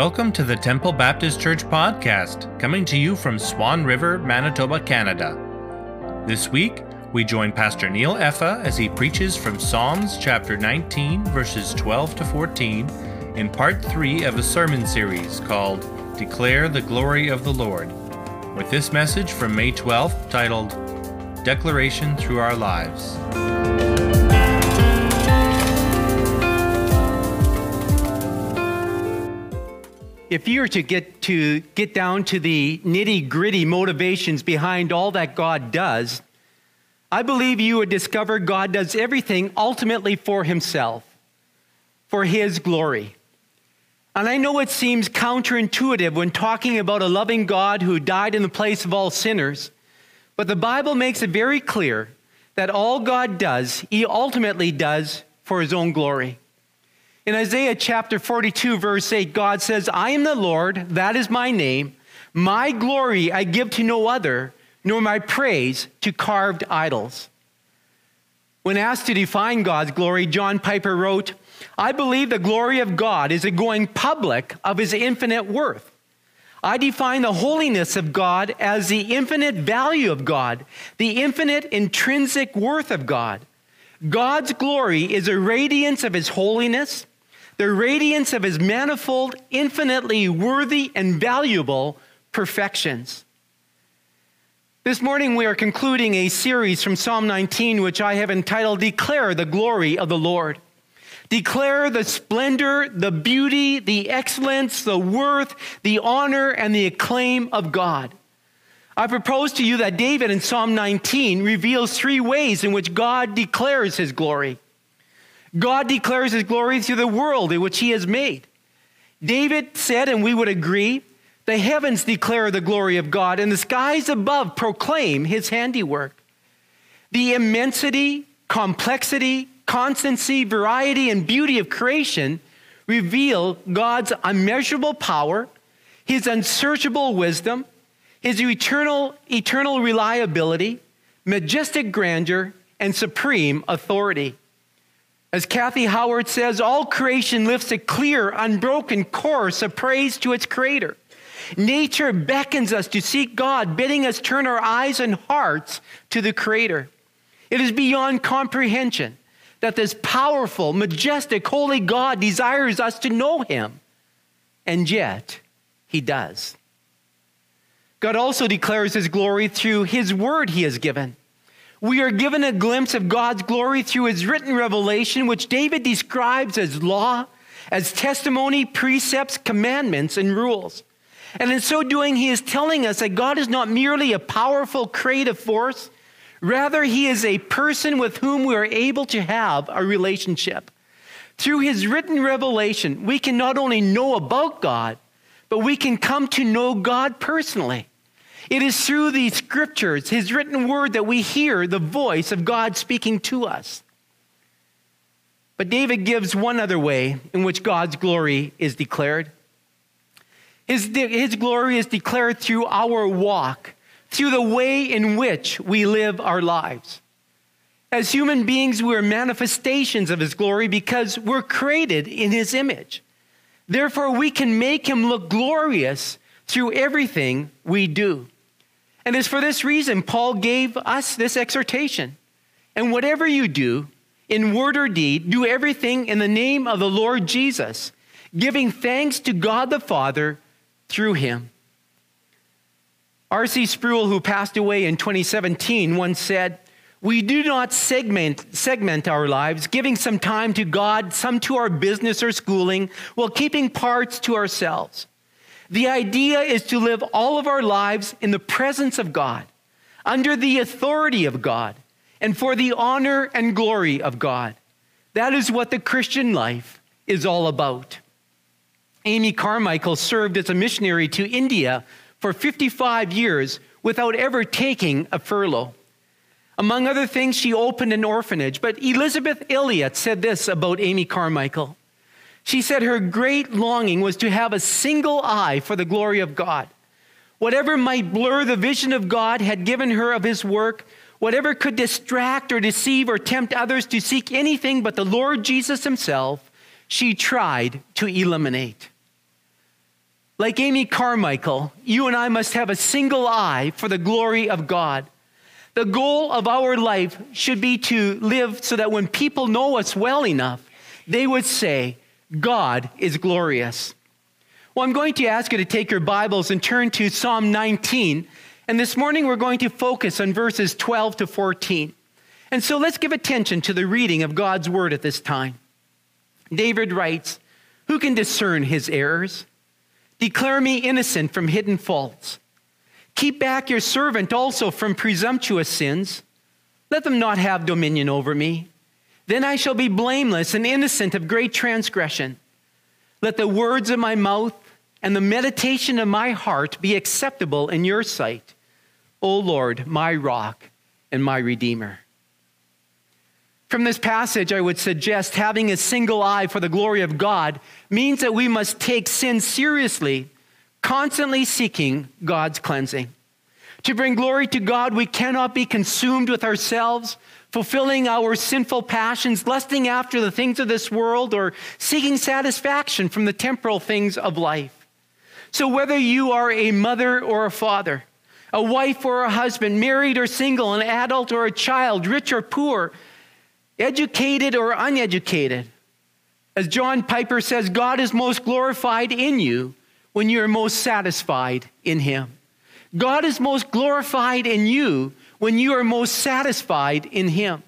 Welcome to the Temple Baptist Church podcast, coming to you from Swan River, Manitoba, Canada. This week, we join Pastor Neil Effa as he preaches from Psalms chapter 19, verses 12 to 14, in part 3 of a sermon series called Declare the Glory of the Lord, with this message from May 12th titled Declaration Through Our Lives. If you were to get to get down to the nitty-gritty motivations behind all that God does, I believe you would discover God does everything ultimately for himself, for his glory. And I know it seems counterintuitive when talking about a loving God who died in the place of all sinners, but the Bible makes it very clear that all God does, he ultimately does for his own glory. In Isaiah chapter 42, verse 8, God says, I am the Lord, that is my name. My glory I give to no other, nor my praise to carved idols. When asked to define God's glory, John Piper wrote, I believe the glory of God is a going public of his infinite worth. I define the holiness of God as the infinite value of God, the infinite intrinsic worth of God. God's glory is a radiance of his holiness, the radiance of his manifold, infinitely worthy and valuable perfections. This morning, we are concluding a series from Psalm 19, which I have entitled Declare the Glory of the Lord. Declare the splendor, the beauty, the excellence, the worth, the honor, and the acclaim of God. I propose to you that David in Psalm 19 reveals three ways in which God declares his glory. God declares his glory through the world in which he has made. David said, and we would agree, the heavens declare the glory of God, and the skies above proclaim his handiwork. The immensity, complexity, constancy, variety, and beauty of creation reveal God's unmeasurable power, his unsearchable wisdom, his eternal, eternal reliability, majestic grandeur, and supreme authority. As Kathy Howard says, all creation lifts a clear, unbroken chorus of praise to its creator. Nature beckons us to seek God, bidding us turn our eyes and hearts to the creator. It is beyond comprehension that this powerful, majestic, holy God desires us to know him. And yet, he does. God also declares his glory through his word he has given. We are given a glimpse of God's glory through his written revelation, which David describes as law, as testimony, precepts, commandments, and rules. And in so doing, he is telling us that God is not merely a powerful creative force, rather, he is a person with whom we are able to have a relationship. Through his written revelation, we can not only know about God, but we can come to know God personally. It is through these scriptures, his written word, that we hear the voice of God speaking to us. But David gives one other way in which God's glory is declared. His, his glory is declared through our walk, through the way in which we live our lives. As human beings, we are manifestations of his glory because we're created in his image. Therefore, we can make him look glorious through everything we do. And it's for this reason Paul gave us this exhortation. And whatever you do, in word or deed, do everything in the name of the Lord Jesus, giving thanks to God the Father through him. R.C. Sproul, who passed away in 2017, once said, We do not segment, segment our lives, giving some time to God, some to our business or schooling, while keeping parts to ourselves. The idea is to live all of our lives in the presence of God, under the authority of God, and for the honor and glory of God. That is what the Christian life is all about. Amy Carmichael served as a missionary to India for 55 years without ever taking a furlough. Among other things, she opened an orphanage. But Elisabeth Elliot said this about Amy Carmichael she said her great longing was to have a single eye for the glory of God. Whatever might blur the vision of God had given her of his work, whatever could distract or deceive or tempt others to seek anything but the Lord Jesus himself, she tried to eliminate. Like Amy Carmichael, you and I must have a single eye for the glory of God. The goal of our life should be to live so that when people know us well enough, they would say, God is glorious. Well, I'm going to ask you to take your Bibles and turn to Psalm 19. And this morning we're going to focus on verses 12 to 14. And so let's give attention to the reading of God's word at this time. David writes, Who can discern his errors? Declare me innocent from hidden faults. Keep back your servant also from presumptuous sins. Let them not have dominion over me. Then I shall be blameless and innocent of great transgression. Let the words of my mouth and the meditation of my heart be acceptable in your sight, O Lord, my rock and my redeemer. From this passage, I would suggest having a single eye for the glory of God means that we must take sin seriously, constantly seeking God's cleansing. To bring glory to God, we cannot be consumed with ourselves, fulfilling our sinful passions, lusting after the things of this world, or seeking satisfaction from the temporal things of life. So, whether you are a mother or a father, a wife or a husband, married or single, an adult or a child, rich or poor, educated or uneducated. As John Piper says, God is most glorified in you when you are most satisfied in Him. God is most glorified in you when you are most satisfied in Him.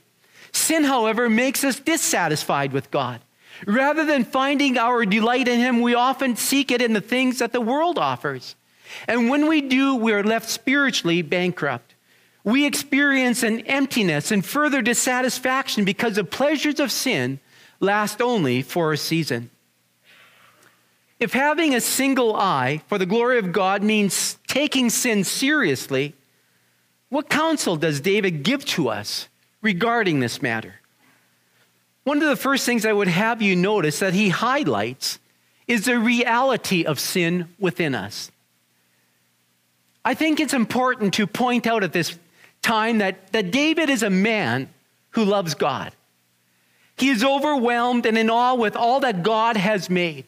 Sin, however, makes us dissatisfied with God. Rather than finding our delight in Him, we often seek it in the things that the world offers. And when we do, we are left spiritually bankrupt we experience an emptiness and further dissatisfaction because the pleasures of sin last only for a season. If having a single eye for the glory of God means taking sin seriously, what counsel does David give to us regarding this matter? One of the first things I would have you notice that he highlights is the reality of sin within us. I think it's important to point out at this time that, that David is a man who loves God. He is overwhelmed and in awe with all that God has made.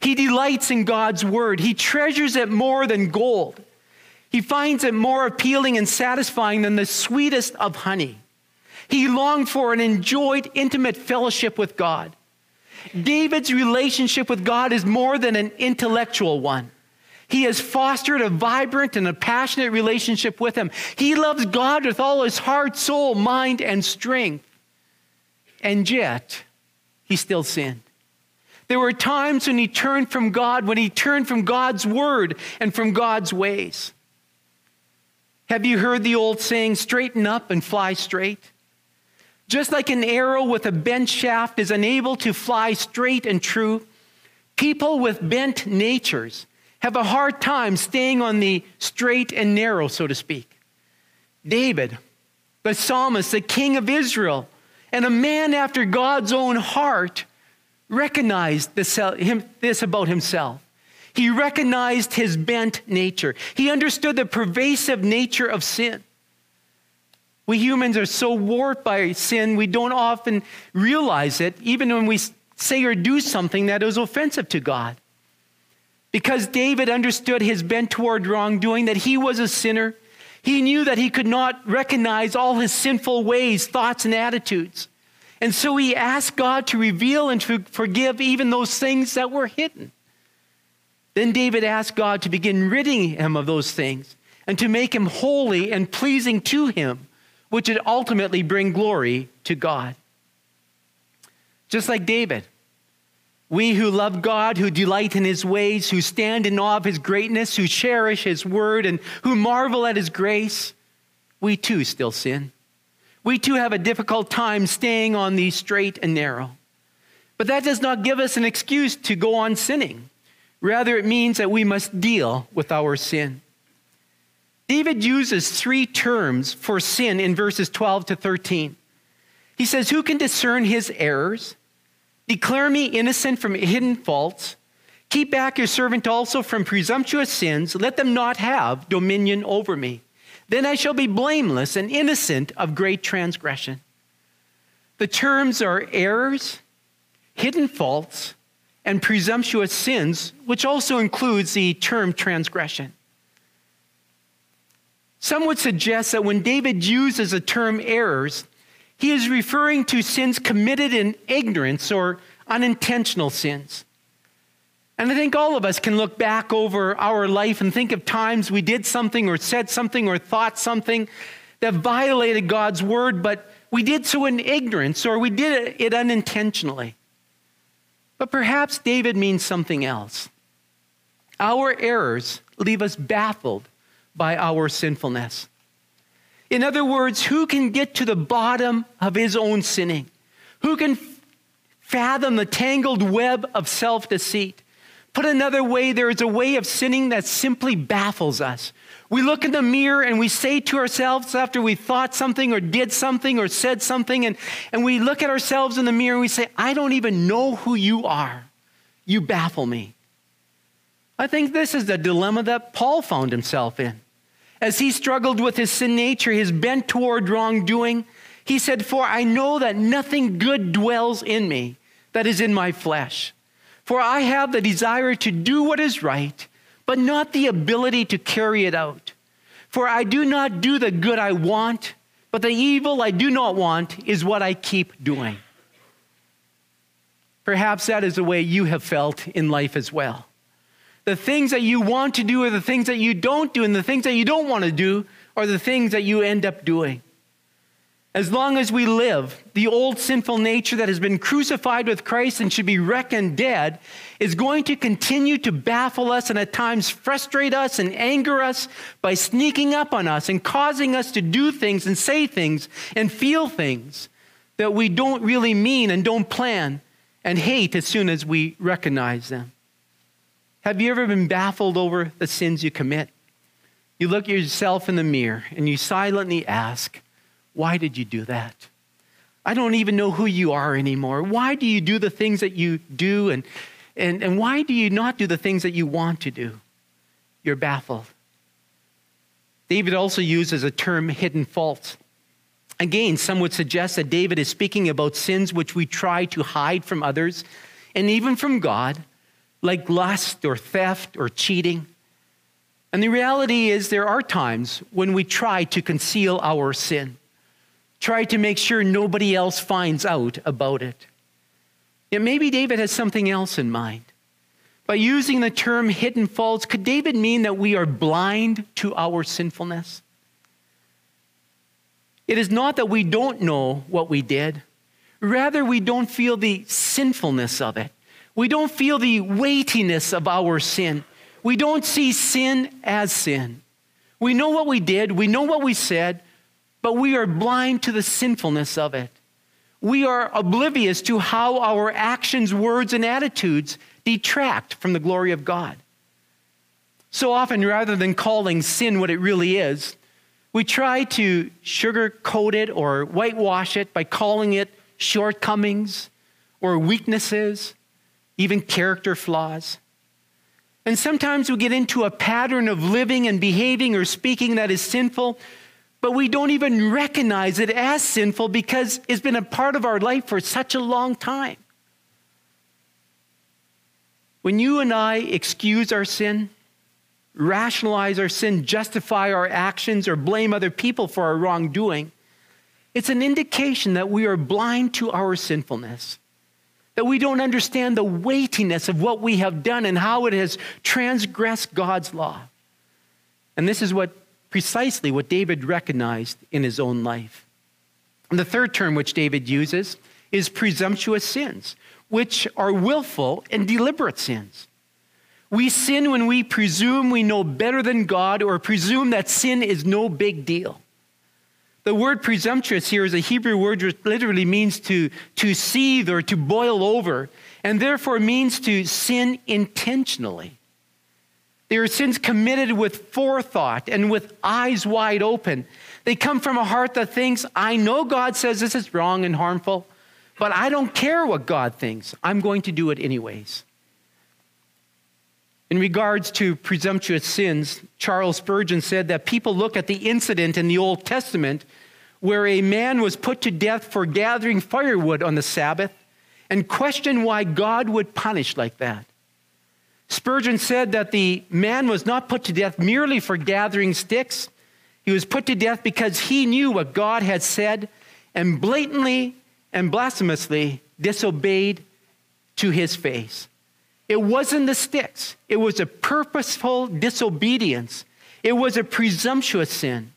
He delights in God's word. He treasures it more than gold. He finds it more appealing and satisfying than the sweetest of honey. He longed for and enjoyed intimate fellowship with God. David's relationship with God is more than an intellectual one. He has fostered a vibrant and a passionate relationship with Him. He loves God with all his heart, soul, mind, and strength. And yet, he still sinned. There were times when he turned from God, when he turned from God's word and from God's ways. Have you heard the old saying, straighten up and fly straight? Just like an arrow with a bent shaft is unable to fly straight and true, people with bent natures have a hard time staying on the straight and narrow, so to speak. David, the psalmist, the king of Israel, and a man after God's own heart, recognized this, about himself. He recognized his bent nature. He understood the pervasive nature of sin. We humans are so warped by sin, we don't often realize it, even when we say or do something that is offensive to God. Because David understood his bent toward wrongdoing, that he was a sinner, he knew that he could not recognize all his sinful ways, thoughts, and attitudes. And so he asked God to reveal and to forgive even those things that were hidden. Then David asked God to begin ridding him of those things and to make him holy and pleasing to him, which would ultimately bring glory to God. Just like David, we who love God, who delight in his ways, who stand in awe of his greatness, who cherish his word, and who marvel at his grace, we too still sin. We too have a difficult time staying on the straight and narrow. But that does not give us an excuse to go on sinning. Rather, it means that we must deal with our sin. David uses three terms for sin in verses 12 to 13. He says, Who can discern his errors? Declare me innocent from hidden faults. Keep back your servant also from presumptuous sins. Let them not have dominion over me. Then I shall be blameless and innocent of great transgression. The terms are errors, hidden faults, and presumptuous sins, which also includes the term transgression. Some would suggest that when David uses the term errors, he is referring to sins committed in ignorance or unintentional sins. And I think all of us can look back over our life and think of times we did something or said something or thought something that violated God's word, but we did so in ignorance or we did it unintentionally. But perhaps David means something else. Our errors leave us baffled by our sinfulness. In other words, who can get to the bottom of his own sinning? Who can fathom the tangled web of self deceit? Put another way, there is a way of sinning that simply baffles us. We look in the mirror and we say to ourselves after we thought something or did something or said something, and, and we look at ourselves in the mirror and we say, I don't even know who you are. You baffle me. I think this is the dilemma that Paul found himself in. As he struggled with his sin nature, his bent toward wrongdoing, he said, For I know that nothing good dwells in me that is in my flesh. For I have the desire to do what is right, but not the ability to carry it out. For I do not do the good I want, but the evil I do not want is what I keep doing. Perhaps that is the way you have felt in life as well. The things that you want to do are the things that you don't do, and the things that you don't want to do are the things that you end up doing. As long as we live, the old sinful nature that has been crucified with Christ and should be reckoned dead is going to continue to baffle us and at times frustrate us and anger us by sneaking up on us and causing us to do things and say things and feel things that we don't really mean and don't plan and hate as soon as we recognize them. Have you ever been baffled over the sins you commit? You look at yourself in the mirror and you silently ask, why did you do that? I don't even know who you are anymore. Why do you do the things that you do? And, and, and why do you not do the things that you want to do? You're baffled. David also uses a term hidden faults. Again, some would suggest that David is speaking about sins which we try to hide from others and even from God, like lust or theft or cheating. And the reality is, there are times when we try to conceal our sin try to make sure nobody else finds out about it. Yet maybe David has something else in mind. By using the term hidden faults, could David mean that we are blind to our sinfulness? It is not that we don't know what we did, rather, we don't feel the sinfulness of it. We don't feel the weightiness of our sin. We don't see sin as sin. We know what we did, we know what we said, but we are blind to the sinfulness of it. We are oblivious to how our actions, words, and attitudes detract from the glory of God. So often, rather than calling sin what it really is, we try to sugarcoat it or whitewash it by calling it shortcomings or weaknesses, even character flaws. And sometimes we get into a pattern of living and behaving or speaking that is sinful but we don't even recognize it as sinful because it's been a part of our life for such a long time. When you and I excuse our sin, rationalize our sin, justify our actions, or blame other people for our wrongdoing, it's an indication that we are blind to our sinfulness, that we don't understand the weightiness of what we have done and how it has transgressed God's law. And this is what precisely what David recognized in his own life. And the third term which David uses is presumptuous sins, which are willful and deliberate sins. We sin when we presume we know better than God or presume that sin is no big deal. The word presumptuous here is a Hebrew word which literally means to, to seethe or to boil over, and therefore means to sin intentionally. They are sins committed with forethought and with eyes wide open. They come from a heart that thinks, I know God says this is wrong and harmful, but I don't care what God thinks. I'm going to do it anyways. In regards to presumptuous sins, Charles Spurgeon said that people look at the incident in the Old Testament where a man was put to death for gathering firewood on the Sabbath and question why God would punish like that. Spurgeon said that the man was not put to death merely for gathering sticks. He was put to death because he knew what God had said and blatantly and blasphemously disobeyed to his face. It wasn't the sticks, it was a purposeful disobedience, it was a presumptuous sin.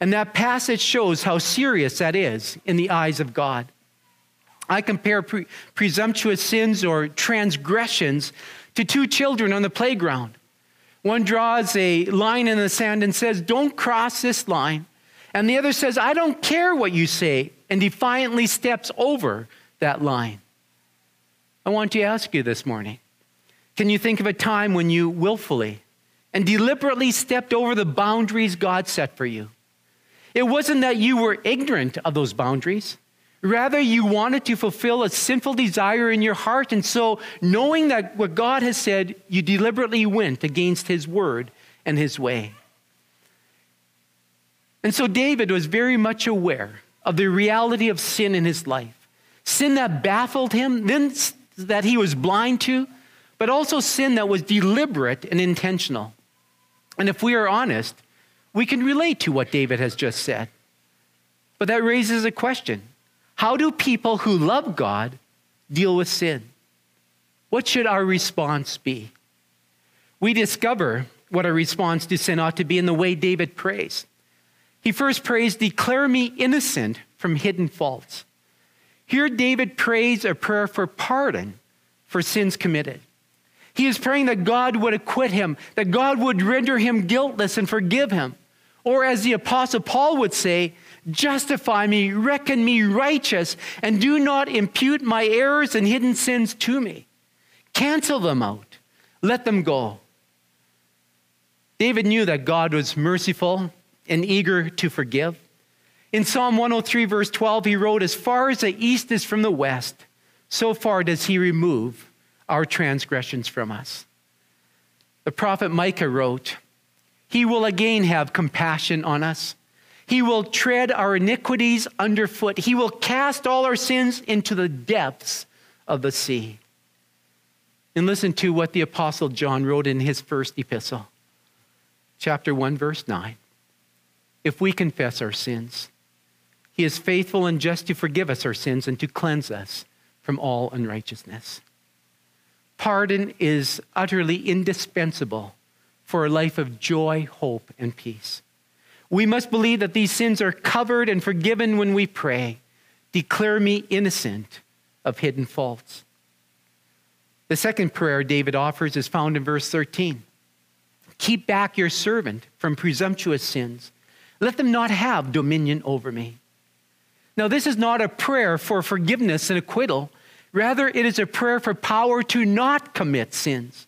And that passage shows how serious that is in the eyes of God. I compare pre- presumptuous sins or transgressions to two children on the playground. One draws a line in the sand and says, Don't cross this line. And the other says, I don't care what you say, and defiantly steps over that line. I want to ask you this morning can you think of a time when you willfully and deliberately stepped over the boundaries God set for you? It wasn't that you were ignorant of those boundaries. Rather, you wanted to fulfill a sinful desire in your heart. And so, knowing that what God has said, you deliberately went against his word and his way. And so, David was very much aware of the reality of sin in his life sin that baffled him, then that he was blind to, but also sin that was deliberate and intentional. And if we are honest, we can relate to what David has just said. But that raises a question how do people who love God deal with sin? What should our response be? We discover what our response to sin ought to be in the way David prays. He first prays, Declare me innocent from hidden faults. Here, David prays a prayer for pardon for sins committed. He is praying that God would acquit him, that God would render him guiltless and forgive him. Or, as the Apostle Paul would say, Justify me, reckon me righteous, and do not impute my errors and hidden sins to me. Cancel them out, let them go. David knew that God was merciful and eager to forgive. In Psalm 103, verse 12, he wrote, As far as the east is from the west, so far does he remove our transgressions from us. The prophet Micah wrote, He will again have compassion on us he will tread our iniquities underfoot. He will cast all our sins into the depths of the sea. And listen to what the Apostle John wrote in his first epistle, chapter 1, verse 9. If we confess our sins, he is faithful and just to forgive us our sins and to cleanse us from all unrighteousness. Pardon is utterly indispensable for a life of joy, hope, and peace. We must believe that these sins are covered and forgiven when we pray. Declare me innocent of hidden faults. The second prayer David offers is found in verse 13. Keep back your servant from presumptuous sins. Let them not have dominion over me. Now, this is not a prayer for forgiveness and acquittal. Rather, it is a prayer for power to not commit sins.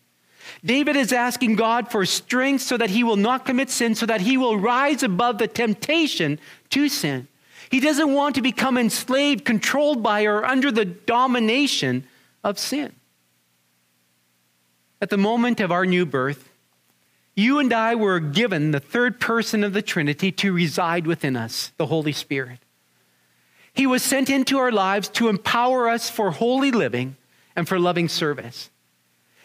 David is asking God for strength so that he will not commit sin, so that he will rise above the temptation to sin. He doesn't want to become enslaved, controlled by, or under the domination of sin. At the moment of our new birth, you and I were given the third person of the Trinity to reside within us, the Holy Spirit. He was sent into our lives to empower us for holy living and for loving service.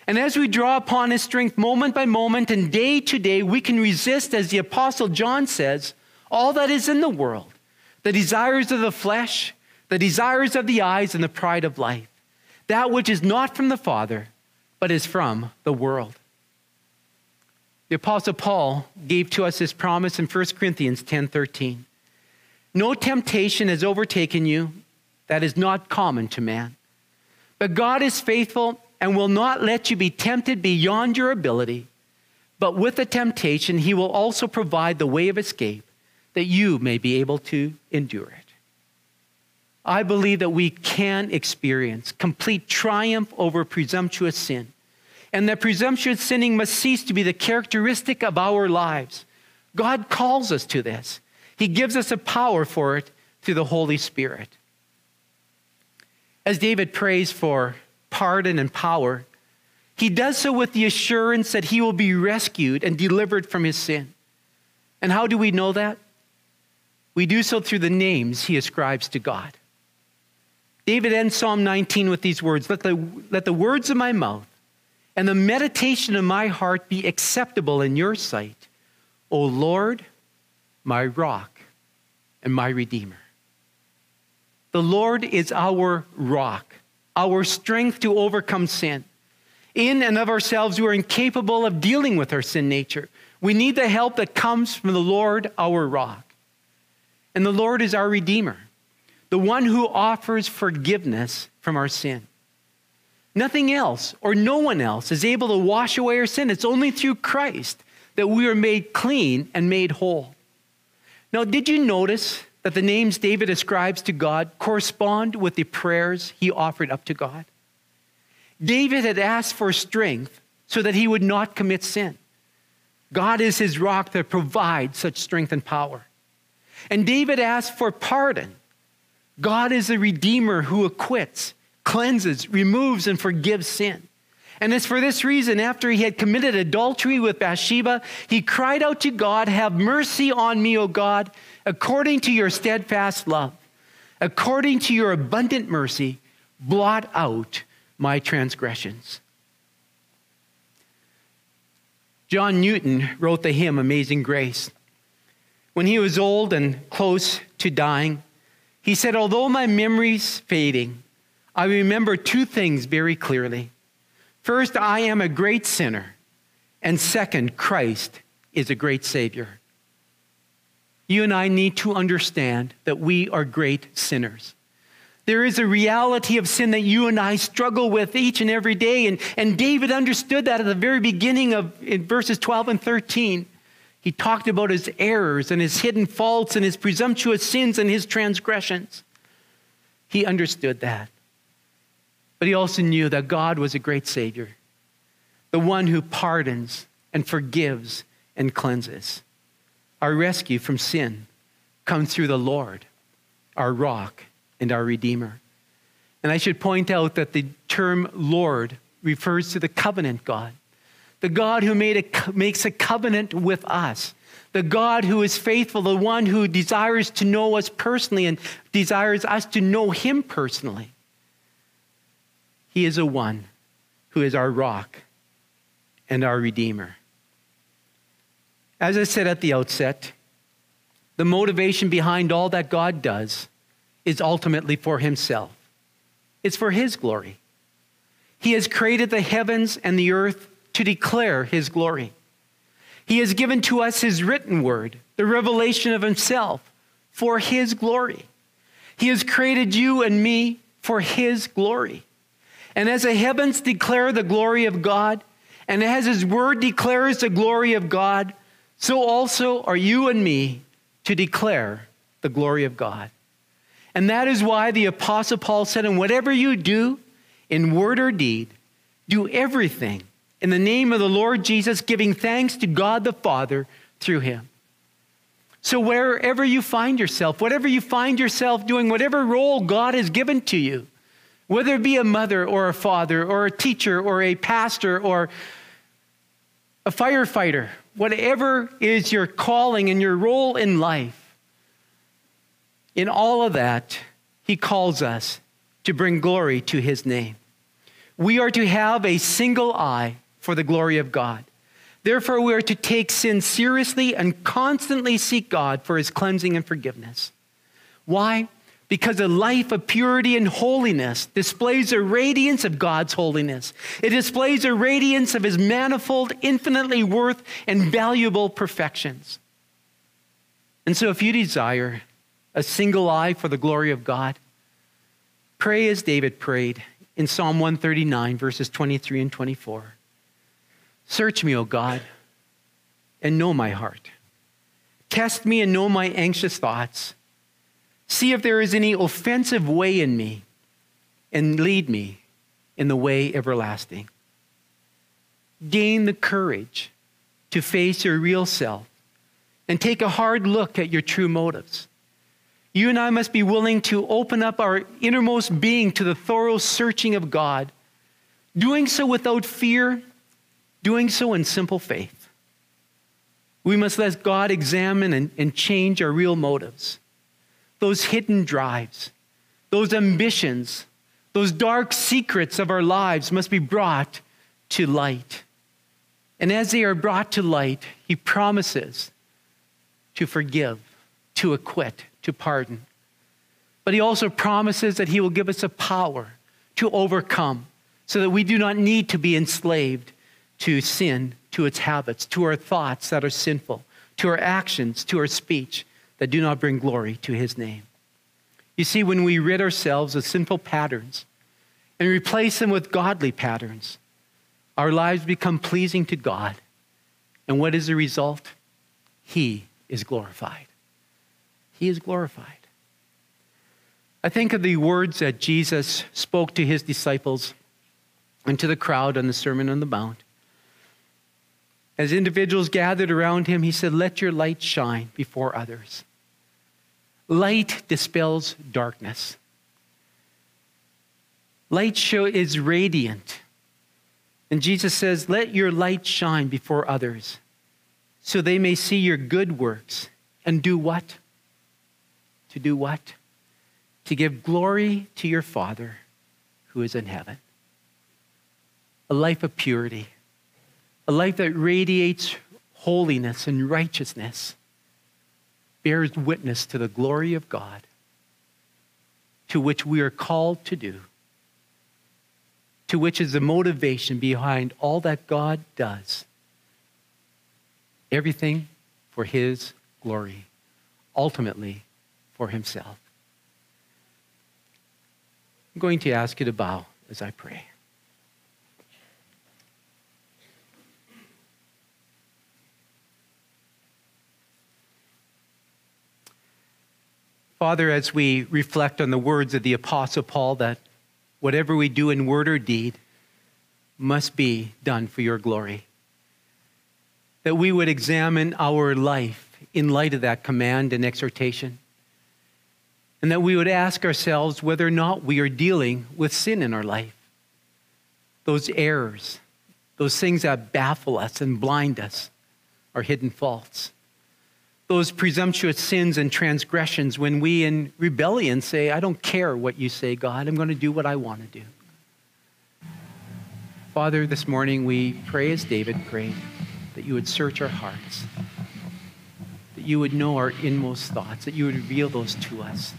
And as we draw upon his strength moment by moment and day to day, we can resist, as the Apostle John says, all that is in the world the desires of the flesh, the desires of the eyes, and the pride of life. That which is not from the Father, but is from the world. The Apostle Paul gave to us this promise in 1 Corinthians 10 13. No temptation has overtaken you that is not common to man. But God is faithful and will not let you be tempted beyond your ability. But with the temptation, he will also provide the way of escape that you may be able to endure it. I believe that we can experience complete triumph over presumptuous sin, and that presumptuous sinning must cease to be the characteristic of our lives. God calls us to this, He gives us a power for it through the Holy Spirit. As David prays for pardon, and power, he does so with the assurance that he will be rescued and delivered from his sin. And how do we know that? We do so through the names he ascribes to God. David ends Psalm 19 with these words let the, let the words of my mouth and the meditation of my heart be acceptable in your sight, O Lord, my rock and my redeemer. The Lord is our rock, our strength to overcome sin. In and of ourselves, we are incapable of dealing with our sin nature. We need the help that comes from the Lord, our rock. And the Lord is our redeemer the one who offers forgiveness from our sin. Nothing else or no one else is able to wash away our sin. It's only through Christ that we are made clean and made whole. Now, did you notice that the names David ascribes to God correspond with the prayers he offered up to God? David had asked for strength so that he would not commit sin. God is his rock that provides such strength and power. And David asked for pardon God is the redeemer who acquits, cleanses, removes, and forgives sin. And it's for this reason, after he had committed adultery with Bathsheba, he cried out to God, Have mercy on me, O God, according to your steadfast love. According to your abundant mercy, blot out my transgressions. John Newton wrote the hymn Amazing Grace. When he was old and close to dying, he said, Although my memory's fading, I remember two things very clearly. First, I am a great sinner. And second, Christ is a great Savior. You and I need to understand that we are great sinners. There is a reality of sin that you and I struggle with each and every day. And, and David understood that at the very beginning of in verses 12 and 13. He talked about his errors and his hidden faults and his presumptuous sins and his transgressions. He understood that. But he also knew that God was a great Savior, the one who pardons and forgives and cleanses. Our rescue from sin comes through the Lord, our rock and our Redeemer. And I should point out that the term Lord refers to the covenant God the God who a, makes a covenant with us, the God who is faithful, the one who desires to know us personally and desires us to know him personally. He is a one who is our rock and our redeemer. As I said at the outset, the motivation behind all that God does is ultimately for himself. It's for his glory. He has created the heavens and the earth to declare his glory. He has given to us his written word, the revelation of himself, for his glory. He has created you and me for his glory. And as the heavens declare the glory of God, and as his word declares the glory of God, so also are you and me to declare the glory of God. And that is why the Apostle Paul said, And whatever you do, in word or deed, do everything in the name of the Lord Jesus, giving thanks to God the Father through him. So, wherever you find yourself, whatever you find yourself doing, whatever role God has given to you, whether it be a mother or a father or a teacher or a pastor or a firefighter, whatever is your calling and your role in life, in all of that, He calls us to bring glory to His name. We are to have a single eye for the glory of God. Therefore, we are to take sin seriously and constantly seek God for his cleansing and forgiveness. Why? Because a life of purity and holiness displays a radiance of God's holiness. It displays a radiance of his manifold, infinitely worth and valuable perfections. And so, if you desire a single eye for the glory of God, pray as David prayed in Psalm 139, verses 23 and 24. Search me, O God, and know my heart. Test me and know my anxious thoughts. See if there is any offensive way in me, and lead me in the way everlasting. Gain the courage to face your real self and take a hard look at your true motives. You and I must be willing to open up our innermost being to the thorough searching of God, doing so without fear doing so in simple faith. We must let God examine and, and change our real motives, those hidden drives, those ambitions, those dark secrets of our lives must be brought to light. And as they are brought to light, he promises to forgive, to acquit, to pardon. But he also promises that he will give us a power to overcome so that we do not need to be enslaved to sin, to its habits, to our thoughts that are sinful, to our actions, to our speech that do not bring glory to his name. You see, when we rid ourselves of sinful patterns and replace them with godly patterns, our lives become pleasing to God. And what is the result? He is glorified. He is glorified. I think of the words that Jesus spoke to his disciples and to the crowd on the Sermon on the Mount. As individuals gathered around him, he said, Let your light shine before others. Light dispels darkness. Light show is radiant. And Jesus says, Let your light shine before others so they may see your good works and do what? To do what? To give glory to your Father who is in heaven. A life of purity, a life that radiates holiness and righteousness, bears witness to the glory of God, to which we are called to do, to which is the motivation behind all that God does Everything for His glory, ultimately for Himself. I'm going to ask you to bow as I pray. Father, as we reflect on the words of the Apostle Paul, that whatever we do in word or deed must be done for your glory that we would examine our life in light of that command and exhortation. And that we would ask ourselves whether or not we are dealing with sin in our life. Those errors, those things that baffle us and blind us, are hidden faults. Those presumptuous sins and transgressions when we in rebellion say, I don't care what you say, God, I'm going to do what I want to do. Father, this morning we pray as David prayed that you would search our hearts, that you would know our inmost thoughts, that you would reveal those to us,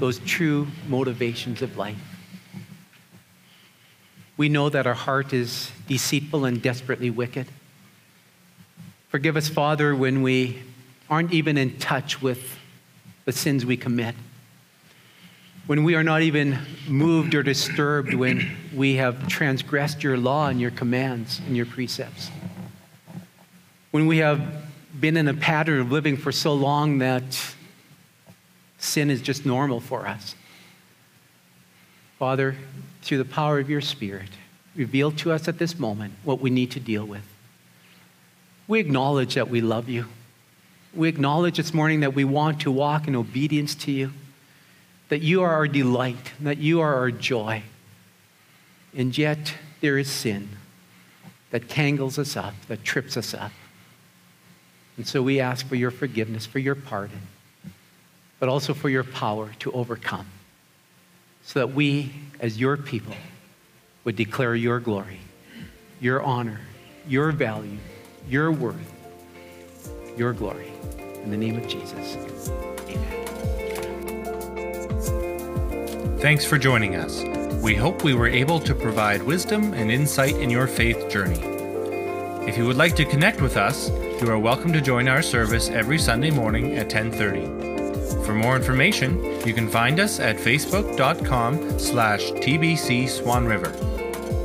those true motivations of life. We know that our heart is deceitful and desperately wicked. Forgive us, Father, when we aren't even in touch with the sins we commit. When we are not even moved or disturbed when we have transgressed your law and your commands and your precepts when we have been in a pattern of living for so long that sin is just normal for us. Father, through the power of your Spirit, reveal to us at this moment what we need to deal with. We acknowledge that we love you. We acknowledge this morning that we want to walk in obedience to you, that you are our delight, that you are our joy. And yet, there is sin that tangles us up, that trips us up. And so we ask for your forgiveness, for your pardon, but also for your power to overcome, so that we, as your people, would declare your glory, your honor, your value, your worth, your glory. In the name of Jesus, amen. Thanks for joining us. We hope we were able to provide wisdom and insight in your faith journey. If you would like to connect with us, you are welcome to join our service every Sunday morning at 10:30. For more information, you can find us at facebook.com slash tbc swan river.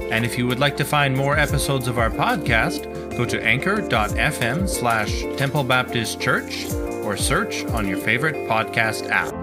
And if you would like to find more episodes of our podcast, go to anchor.fm slash Temple Baptist Church or search on your favorite podcast app.